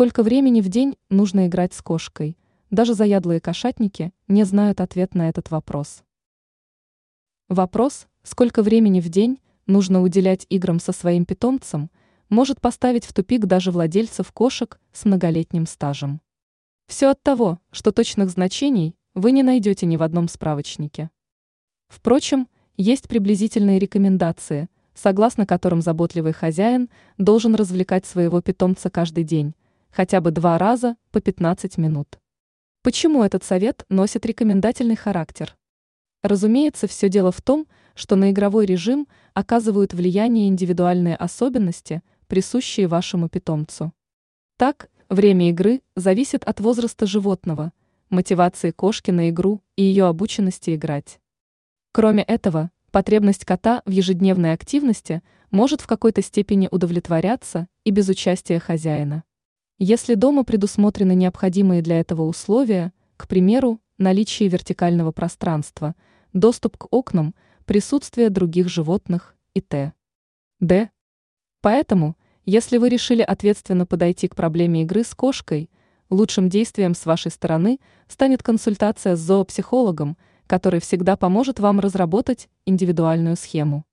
Сколько времени в день нужно играть с кошкой? Даже заядлые кошатники не знают ответ на этот вопрос. Вопрос, сколько времени в день нужно уделять играм со своим питомцем, может поставить в тупик даже владельцев кошек с многолетним стажем. Все от того, что точных значений вы не найдете ни в одном справочнике. Впрочем, есть приблизительные рекомендации, согласно которым заботливый хозяин должен развлекать своего питомца каждый день, хотя бы два раза по 15 минут. Почему этот совет носит рекомендательный характер? Разумеется, все дело в том, что на игровой режим оказывают влияние индивидуальные особенности, присущие вашему питомцу. Так, время игры зависит от возраста животного, мотивации кошки на игру и ее обученности играть. Кроме этого, потребность кота в ежедневной активности может в какой-то степени удовлетворяться и без участия хозяина. Если дома предусмотрены необходимые для этого условия, к примеру, наличие вертикального пространства, доступ к окнам, присутствие других животных и т. д. Поэтому, если вы решили ответственно подойти к проблеме игры с кошкой, лучшим действием с вашей стороны станет консультация с зоопсихологом, который всегда поможет вам разработать индивидуальную схему.